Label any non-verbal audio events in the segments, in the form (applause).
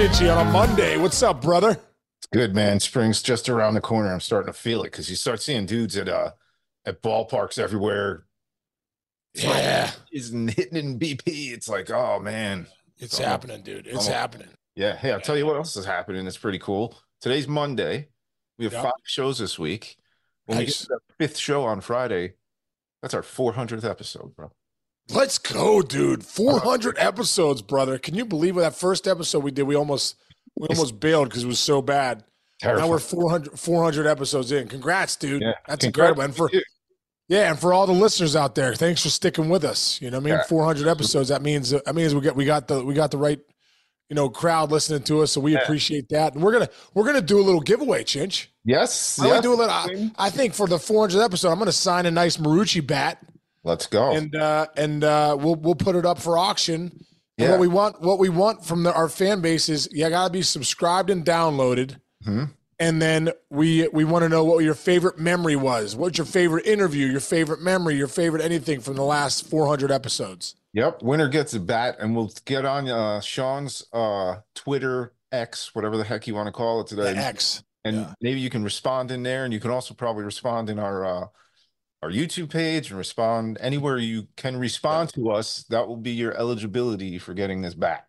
coming in hot chinchy on a Monday. What's up, brother? It's good, man. Spring's just around the corner. I'm starting to feel it because you start seeing dudes at uh at ballparks everywhere. Yeah, Isn't hitting in BP. It's like, oh man. it's happening, dude. It's Oh. happening. Yeah. Hey, I'll tell you what else is happening. It's pretty cool. Today's Monday. We have Yep. five shows this week. When we get to the fifth show on Friday, that's our 400th episode, bro. Let's go, dude. 400 episodes, brother. Can you believe that first episode we did? We almost we almost bailed because it was so bad. Now we're 400, 400 episodes in. Congrats, dude. Yeah. That's Congrats incredible. And for yeah, and for all the listeners out there, thanks for sticking with us. You know what I mean? Yeah. 400 episodes. That means that means we got we got the we got the right you know crowd listening to us, so we Yeah. appreciate that. And we're gonna we're gonna do a little giveaway, Chinch. Yes. We yes. do a little? I, I think for the 400th episode, I'm going to sign a nice Marucci bat, Let's go. and uh, and uh, we'll we'll put it up for auction. And Yeah. What we want, what we want from the, our fan base is, you got to be subscribed and downloaded, Mhm. and then we we want to know what your favorite memory was. What's your favorite interview? Your favorite memory? Your favorite anything from the last 400 episodes? Yep, winner gets a bat, and we'll get on uh Sean's uh Twitter X, whatever the heck you want to call it today. The X. and yeah. maybe you can respond in there, and you can also probably respond in our uh our YouTube page and respond anywhere you can respond to us. That will be your eligibility for getting this bat.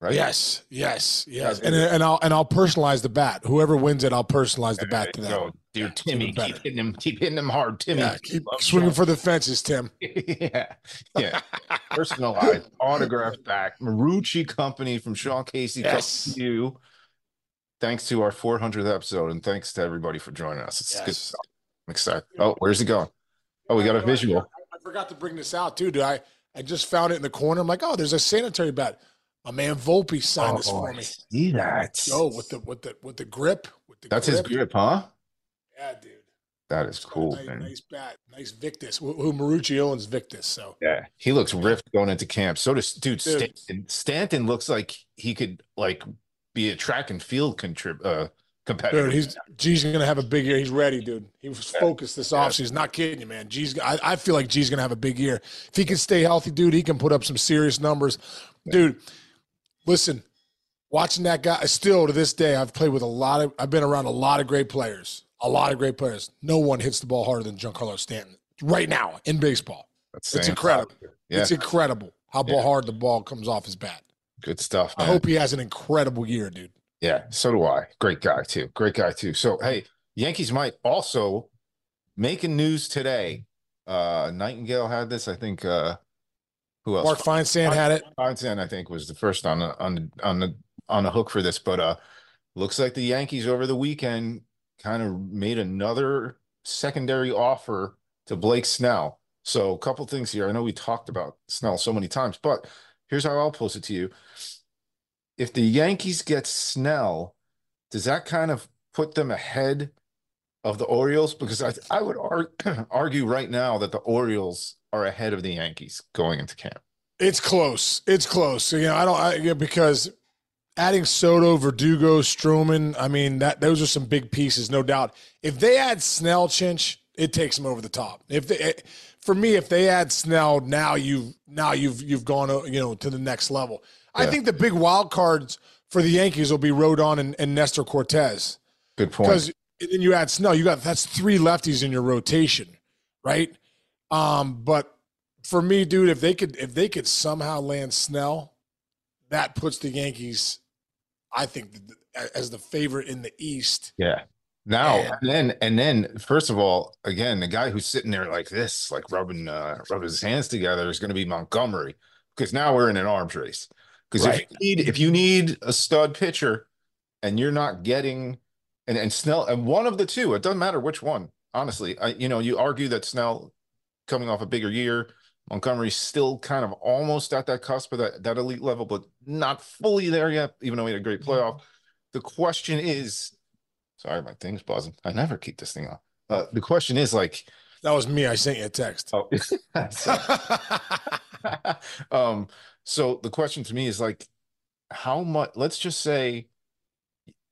Right? Yes, yes, yes. And and I'll and I'll personalize the bat. Whoever wins it, I'll personalize the bat to them. go. Dear Timmy, better. keep hitting him, keep hitting him hard, Timmy. Yeah, keep swinging for the fences, Tim. (laughs) yeah, yeah. Personalized, (laughs) autographed back. Marucci Company from Sean Casey Yes. to you. Thanks to our 400th episode, and thanks to everybody for joining us. It's good Yes. stuff. I'm excited. Oh, where's it going? Oh, we got a visual. I forgot to bring this out too, dude. I, I just found it in the corner. I'm like, oh, there's a sanitary bat. My man Volpe signed this for I me. see that. Oh, with the with the with the grip. With the That's his grip, huh? Yeah, dude. That is cool, nice, man. nice bat. Nice Victus. Who, who Marucci owns Victus. So Yeah, he looks ripped going into camp. So does dude, Dude. Stanton. Stanton looks like he could like be a track and field contrib uh competitor. dude, he's G's gonna have a big year. He's ready, dude. He was focused this Yeah. offseason. Not kidding you, man. G's I, I feel like G's gonna have a big year. If he can stay healthy, dude, he can put up some serious numbers. Dude, listen, watching that guy still to this day, I've played with a lot of I've been around a lot of great players. A lot of great players. No one hits the ball harder than Giancarlo Stanton right now in baseball. That's it's incredible. Yeah, It's incredible how Yeah. hard the ball comes off his bat. good stuff. I hope he has an incredible year, dude. Yeah, so do I. Great guy too. Great guy too. So hey, Yankees might also making news today. Uh Nightengale had this. I think uh who else? Mark Feinsand had it. Feinstein, I think, was the first on the on the on the on the hook for this, but uh looks like the Yankees over the weekend kind of made another secondary offer to Blake Snell. So a couple things here. I know we talked about Snell so many times, but here's how I'll post it to you. If the Yankees get Snell, does that kind of put them ahead of the Orioles? Because I I would ar- (clears throat) argue right now that the Orioles are ahead of the Yankees going into camp. It's close. It's close. You know, I don't I, because adding Soto, Verdugo, Stroman, I mean that those are some big pieces, no doubt. If they add Snell, Chinch, it takes them over the top. If they, it- for me, if they add Snell, now you've now you've you've gone you know to the next level. I think the big wild cards for the Yankees will be Rodon and, and Nestor Cortes Good point. because then you add Snell, you got that's three lefties in your rotation, right? Um, but for me, dude, if they could if they could somehow land Snell, that puts the Yankees, I think, as the favorite in the East. Yeah. Now Yeah. and then and then first of all, again, the guy who's sitting there like this, like rubbing uh rubbing his hands together is gonna be Montgomery. Because now we're in an arms race. Because Right. if you need if you need a stud pitcher and you're not getting and, and Snell and one of the two, it doesn't matter which one, honestly. I you know, you argue that Snell coming off a bigger year, Montgomery's still kind of almost at that cusp of that, that elite level, but not fully there yet, even though he had a great playoff. The question is Sorry, my thing's buzzing. I never keep this thing on. Uh, the question is like, That was me. I sent you a text. oh, (laughs) (laughs) um, so the question to me is like, how much? Let's just say,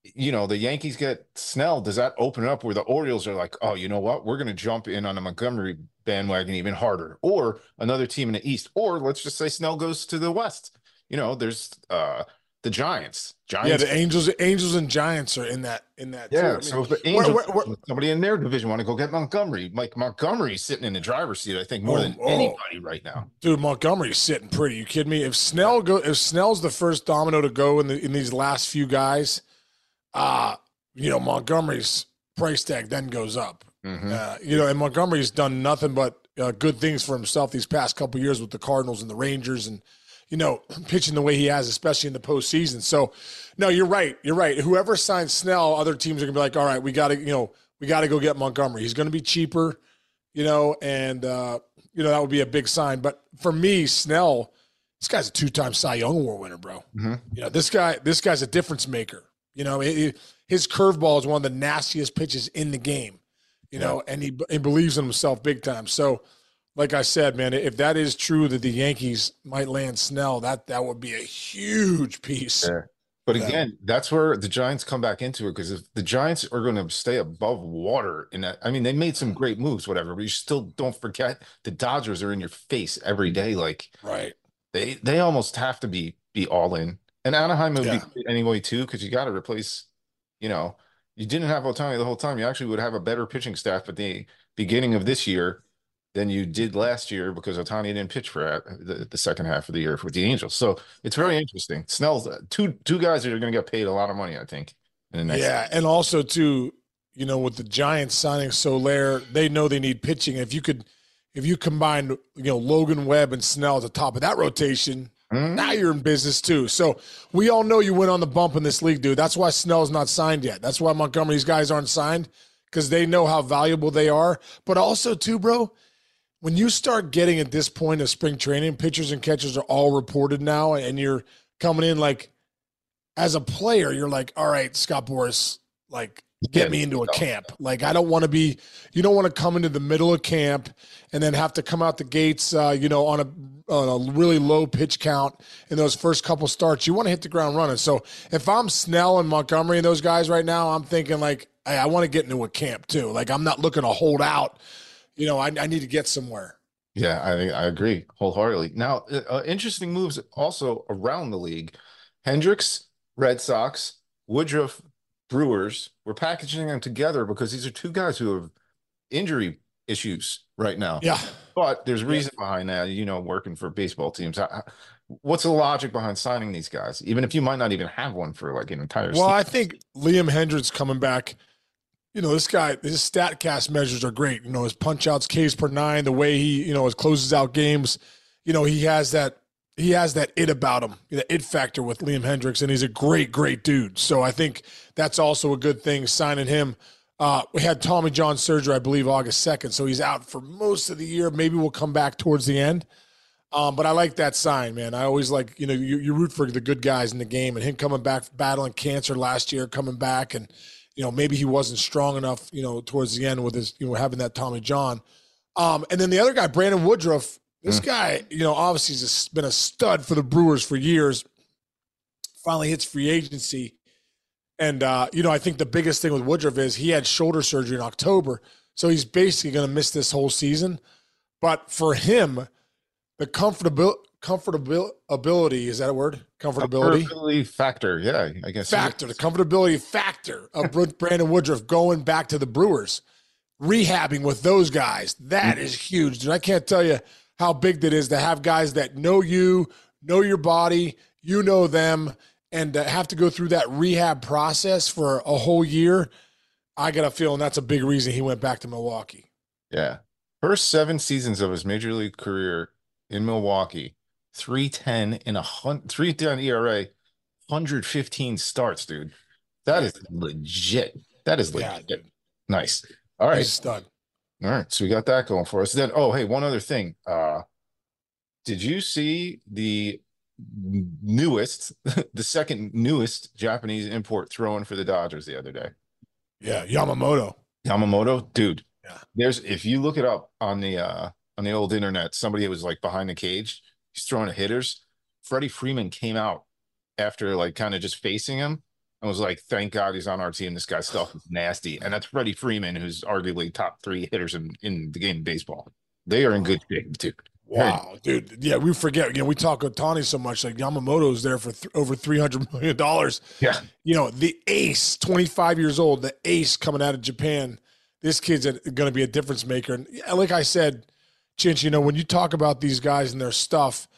you know, the Yankees get Snell. Does that open up where the Orioles are like, oh, you know what? We're going to jump in on the Montgomery bandwagon even harder, or another team in the East, or let's just say Snell goes to the West. You know, there's uh the Giants. Giants. Yeah, the Angels, Angels and Giants are in that in that. too. I yeah. mean, so if the Angels, where- where- somebody in their division want to go get Montgomery, Mike Montgomery's sitting in the driver's seat, I think, more Oh, than oh. anybody right now. Dude, Montgomery's sitting pretty. You kidding me? If Snell go, if Snell's the first domino to go in the in these last few guys, uh, you know Montgomery's price tag then goes up. Mhm. Uh, you know, and Montgomery's done nothing but uh, good things for himself these past couple years with the Cardinals and the Rangers, and you know, (clears throat) pitching the way he has, especially in the postseason. So, no, you're right. You're right. Whoever signs Snell, other teams are gonna be like, all right, we got to, you know, we got to go get Montgomery. He's to be cheaper, you know, and uh, you know that would be a big sign. But for me, Snell, this guy's a two-time Cy Young Award winner, bro. Mhm. You know, this guy, this guy's a difference maker. You know, it- it- his curveball is one of the nastiest pitches in the game. You know, and he he believes in himself big time. So, like I said, man, if that is true that the Yankees might land Snell, that that would be a huge piece. Yeah. But again, that's where the Giants come back into it because if the Giants are going to stay above water in that, I mean, they made some great moves, whatever, but you still don't forget the Dodgers are in your face every day. Like Right. they they almost have to be be all in. And Anaheim would Yeah. be anyway too, because you got to replace, you know, you didn't have Ohtani the whole time. You actually would have a better pitching staff at the beginning of this year than you did last year because Ohtani didn't pitch for uh, the, the second half of the year with the Angels. So it's very interesting. Snell's uh, two two guys that are going to get paid a lot of money, I think. In the next Yeah, and also too, you know, with the Giants signing Soler, they know they need pitching. If you could, if you combine, you know, Logan Webb and Snell at the top of that rotation, Mhm. now you're in business too. So we all know you went on the bump in this league, dude. That's why Snell's not signed yet. That's why Montgomery's guys aren't signed because they know how valuable they are. But also too, bro, when you start getting at this point of spring training, pitchers and catchers are all reported now, and you're coming in like as a player, you're like, all right, Scott Boras, like get me into a camp. Like I don't want to be, you don't want to come into the middle of camp and then have to come out the gates, uh, you know, on a on a really low pitch count in those first couple starts. You want to hit the ground running. So if I'm Snell and Montgomery and those guys right now, I'm thinking like, hey, I want to get into a camp too. Like I'm not looking to hold out. You know, I, I need to get somewhere. Yeah, I I agree wholeheartedly. Now, uh, uh, interesting moves also around the league. Hendriks, Red Sox, Woodruff, Brewers. We're packaging them together because these are two guys who have injury issues right now. Yeah. But there's reason behind that. You know, working for baseball teams. I- What's the logic behind signing these guys, even if you might not even have one for like an entire Well, season? I think Liam Hendriks coming back. You know, this guy, his StatCast measures are great. You know, his punch outs, Ks per nine, the way he, you know, his closes out games. You know, he has that he has that it about him, the it factor with Liam Hendriks, and he's a great, great dude. So I think that's also a good thing signing him. Uh, we had Tommy John surgery, I believe, August second, so he's out for most of the year. Maybe we'll come back towards the end. Um, but I like that sign, man. I always like, you know, you, you root for the good guys in the game, and him coming back battling cancer last year, coming back, and you know maybe he wasn't strong enough, you know, towards the end with his, you know, having that Tommy John. Um, and then the other guy, Brandon Woodruff. This guy, you know, obviously has been a stud for the Brewers for years. Finally hits free agency, and uh, you know, I think the biggest thing with Woodruff is he had shoulder surgery in October, so he's basically going to miss this whole season. But for him, the comfortable comfortability is that a word? Comfortability Comfortability factor. Yeah, I guess factor, the comfortability factor of (laughs) Brandon Woodruff going back to the Brewers, rehabbing with those guys. That mm. is huge, dude. I can't tell you how big that is to have guys that know you, know your body, you know them, and to have to go through that rehab process for a whole year. I got a feeling that's a big reason he went back to Milwaukee. Yeah. First seven seasons of his major league career in Milwaukee, 310 in a hundred, 310 ERA, 115 starts, dude. That is legit. That is legit. dude. Nice. All a stud. All right. So we got that going for us. Then, oh, hey, one other thing. Uh, did you see the newest, (laughs) the second newest Japanese import thrown for the Dodgers the other day? Yeah, Yamamoto. Yamamoto, dude. Yeah. There's if you look it up on the uh on the old internet, somebody was like behind the cage, he's throwing at hitters. Freddie Freeman came out after like kind of just facing him and was like, Thank God he's on our team. This guy's stuff is nasty. And that's Freddie Freeman, who's arguably top three hitters in, in the game of baseball. They are in good shape, dude. Wow, dude. Yeah, we forget. You know, we talk Ohtani so much. Like Yamamoto's there for th- over three hundred million dollars. Yeah. You know, the ace, twenty five years old, the ace coming out of Japan. This kid's going to be a difference maker. And like I said, Chinch, you know, when you talk about these guys and their stuff,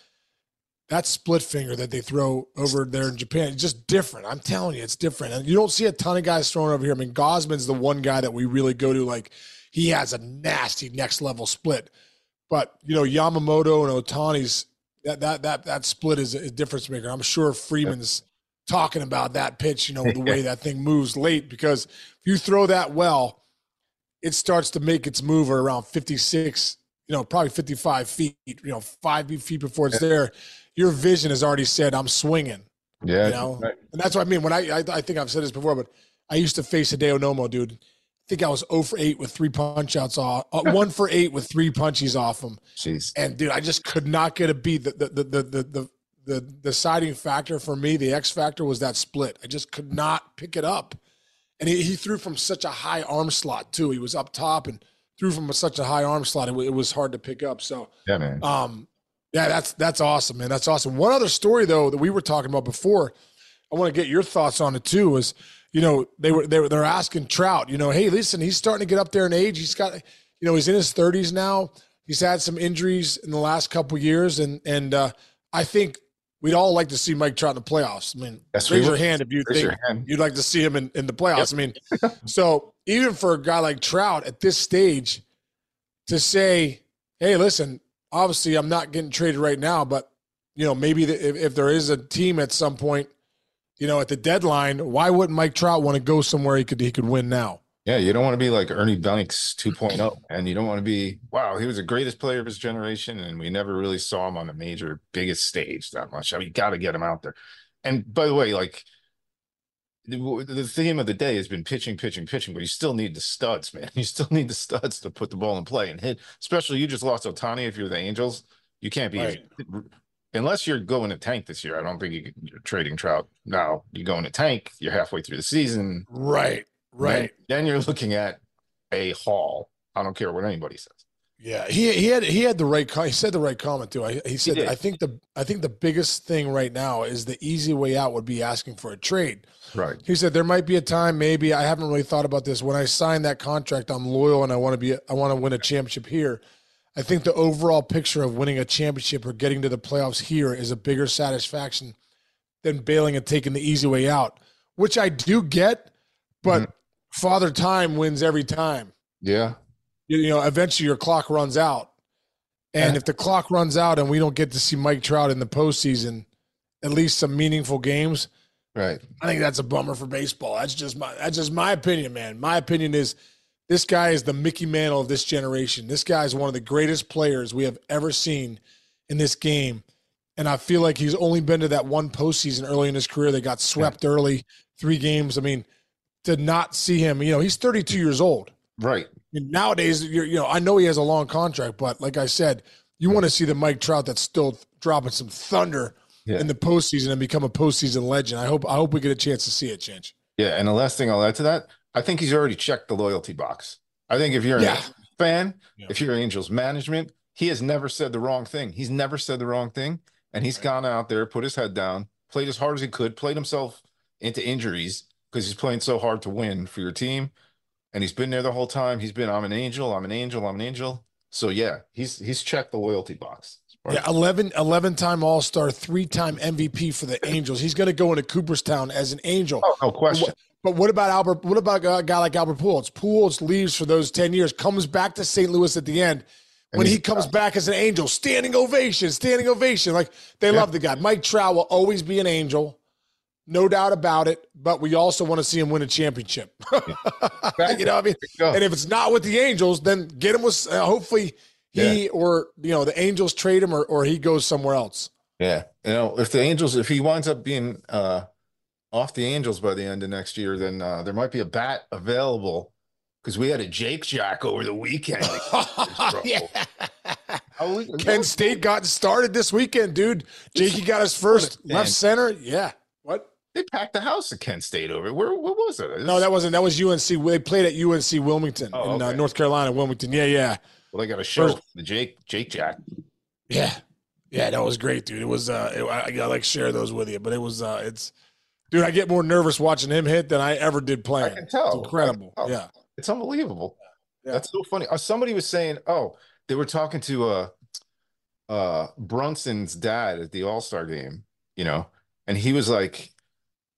that split finger that they throw over there in Japan, it's just different. I'm telling you, it's different. And you don't see a ton of guys throwing over here. I mean, Gausman's the one guy that we really go to. Like, he has a nasty next level split. But you know, Yamamoto and Ohtani's, that that that that split is a difference maker. I'm sure Freeman's talking about that pitch. You know, the way (laughs) that thing moves late because if you throw that well, it starts to make its move around 56. You know, probably 55 feet. You know, five feet before it's there. Your vision has already said, "I'm swinging." Yeah, you know, and that's what I mean. When I, I I think I've said this before, but I used to face Hideo Nomo, dude I think I was 0 for 8 with three punch outs off, uh, (laughs) one for eight with three punchies off him. Jeez. And dude, I just could not get a beat. The the the the the the, the deciding factor for me, the X factor was that split. I just could not pick it up. And he, he threw from such a high arm slot too. He was up top and threw from such a high arm slot. It, it was hard to pick up. So yeah, man. Um, yeah, that's that's awesome, man. That's awesome. One other story though that we were talking about before, I want to get your thoughts on it too. Was you know, they were they were they're asking Trout, you know, hey, listen, he's starting to get up there in age. He's got, you know, he's in his 30s now. He's had some injuries in the last couple years, and and uh, I think we'd all like to see Mike Trout in the playoffs. I mean, yes, raise your hand if you think you'd like to see him in, in the playoffs. Yep. I mean, (laughs) so even for a guy like Trout at this stage, to say, hey, listen, obviously I'm not getting traded right now, but you know, maybe the, if, if there is a team at some point you know, at the deadline, why wouldn't Mike Trout want to go somewhere he could he could win now? Yeah, you don't want to be like Ernie Banks 2.0, and you don't want to be wow, he was the greatest player of his generation, and we never really saw him on the major biggest stage that much. I mean, you got to get him out there. And by the way, like the, the theme of the day has been pitching, pitching, pitching, but you still need the studs, (laughs) man. You still need the studs to put the ball in play and hit. Especially you just lost Ohtani. if you're the Angels. You can't be right (laughs) unless you're going to tank this year, I don't think you are trading Trout. Now you go in a tank, you're halfway through the season. Right, right. Then, then, you're looking at a haul. I don't care what anybody says. Yeah, he he had he had the right he said the right comment too. I, he said he I think the I think the biggest thing right now is the easy way out would be asking for a trade. Right. He said there might be a time maybe I haven't really thought about this when I signed that contract I'm loyal and I want to be I want to win a championship here. I think the overall picture of winning a championship or getting to the playoffs here is a bigger satisfaction than bailing and taking the easy way out, which I do get, but mm-hmm. Father Time wins every time. Yeah. You, know, eventually your clock runs out. And yeah. if the clock runs out and we don't get to see Mike Trout in the postseason, at least some meaningful games, right? I think that's a bummer for baseball. That's just my that's just my opinion, man. My opinion is this guy is the Mickey Mantle of this generation. This guy is one of the greatest players we have ever seen in this game. And I feel like he's only been to that one postseason early in his career. They got swept yeah. early, three games. I mean, to not see him, you know, he's 32 years old. Right. Nowadays, you know, I know he has a long contract, but like I said, you want to see the Mike Trout that's still dropping some thunder yeah. in the postseason and become a postseason legend. I hope I hope we get a chance to see it, Chinch. Yeah, and the last thing I'll add to that, I think he's already checked the loyalty box. I think if you're yeah. a fan, yeah. if you're Angels management, he has never said the wrong thing. He's never said the wrong thing. And he's right. gone out there, put his head down, played as hard as he could, played himself into injuries because he's playing so hard to win for your team. And he's been there the whole time. He's been, I'm an angel, I'm an angel, I'm an angel. So yeah, he's he's checked the loyalty box. Yeah, 11, 11 time All Star, three time MVP for the Angels. He's going to go into Cooperstown as an Angel. Oh, no question. But what about Albert? What about a guy like Albert Pujols? Pujols leaves for those ten years, comes back to St. Louis at the end. When he comes back as an angel, standing ovation, standing ovation. Like they yeah. love the guy. Mike Trout will always be an angel, no doubt about it. But we also want to see him win a championship. (laughs) Yeah. you know what I mean? And if it's not with the Angels, then get him with. Uh, hopefully, he yeah. or you know the Angels trade him or or he goes somewhere else. Yeah, you know if the Angels if he winds up being uh off the Angels by the end of next year, then uh, there might be a bat available because we had a Jake Jack over the weekend. (laughs) yeah. Kent State got started this weekend, dude. Jakey got his first left center. Yeah. They packed the house at Kent State over. Where? What was it? No, that wasn't. That was UNC. They played at UNC Wilmington oh, in uh, North Carolina, Wilmington. Yeah, yeah. Well, they got a show. First, the Jake Jake Jack. Yeah, yeah, that was great, dude. It was. Uh, it, I, I like share those with you, but it was. Uh, it's, dude. I get more nervous watching him hit than I ever did playing. I can tell. It's incredible. Tell. Yeah. It's unbelievable. Yeah. That's so funny. Uh, somebody was saying, oh, they were talking to uh uh Brunson's dad at the All-Star game, you know, and he was like,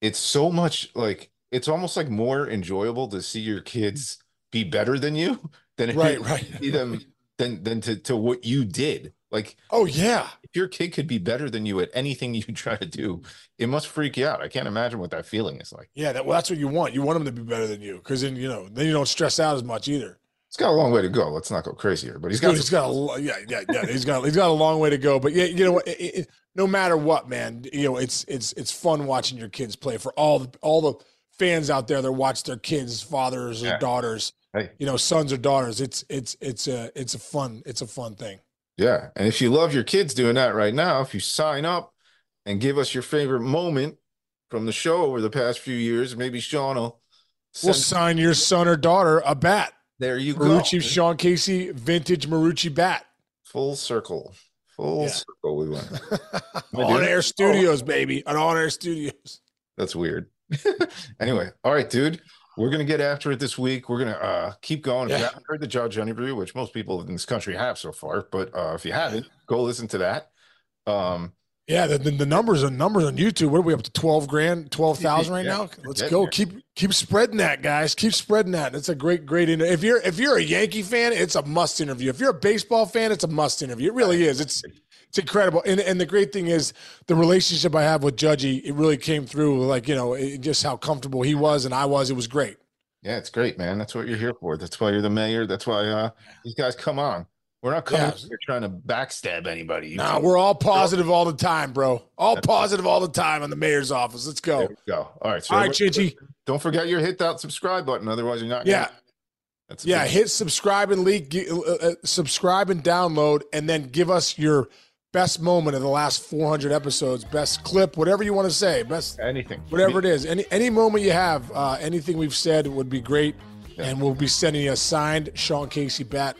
it's so much like it's almost like more enjoyable to see your kids be better than you (laughs) than Right. (laughs) Right. see them than than to, to what you did. Like Oh yeah. if your kid could be better than you at anything you (laughs) try to do, it must freak you out. I can't imagine what that feeling is like. Yeah. That, well, that's what you want. You want them to be better than you, because then you know then you don't stress out as much either. It's got a long way to go. Let's not go crazy here, but he's got Dude, he's got a yeah yeah yeah he's got he's got a long way to go but yeah you know what it, it, no matter what man you know it's it's it's fun watching your kids play for all the all the fans out there that watch their kids fathers or Yeah. daughters Hey. you know sons or daughters it's it's it's a it's a fun it's a fun thing Yeah. And if you love your kids doing that right now, if you sign up and give us your favorite moment from the show over the past few years, maybe Sean will we'll sign your son or daughter a bat there you go. Marucci Sean Casey vintage Marucci bat Full circle. Full Yeah. circle we went. (laughs) on air studios baby on on air studios That's weird. (laughs) anyway, all right, dude. We're gonna get after it this week. We're gonna uh keep going. If you haven't heard the Judge interview, which most people in this country have so far, but uh if you haven't, go listen to that. Um Yeah, the, the, the numbers on numbers on YouTube. What are we up to? Twelve grand, twelve thousand right Yeah, now. Let's go. there. Keep keep spreading that, guys. Keep spreading that. It's a great, great interview. If you're if you're a Yankee fan, it's a must interview. If you're a baseball fan, it's a must interview. It really is. It's it's incredible. And and the great thing is the relationship I have with Judgy. It really came through. Like you know, it, just how comfortable he was and I was. It was great. Yeah, it's great, man. That's what you're here for. That's why you're the mayor. That's why uh these guys come on. We're not coming Yeah. here trying to backstab anybody. You Nah, we're all positive all the time, bro. All positive all the time on the mayor's office. Let's there go. we go. All right. So All right, Chinchy. don't forget your hit that subscribe button. Otherwise, you're not. gonna- Yeah. That's Yeah, big. hit subscribe and leak, uh, uh, subscribe and download, and then give us your best moment of the last 400 episodes, best clip, whatever you want to say, best anything. whatever it is, any any moment you have, uh, anything we've said would be great, and we'll be sending you a signed Sean Casey bat.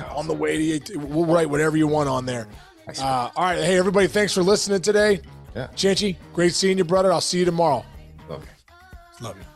On the way to. We'll write whatever you want on there. Uh, all right, hey everybody, thanks for listening today. Yeah. Chinchy, great seeing you, brother. I'll see you tomorrow. Love you. Love you.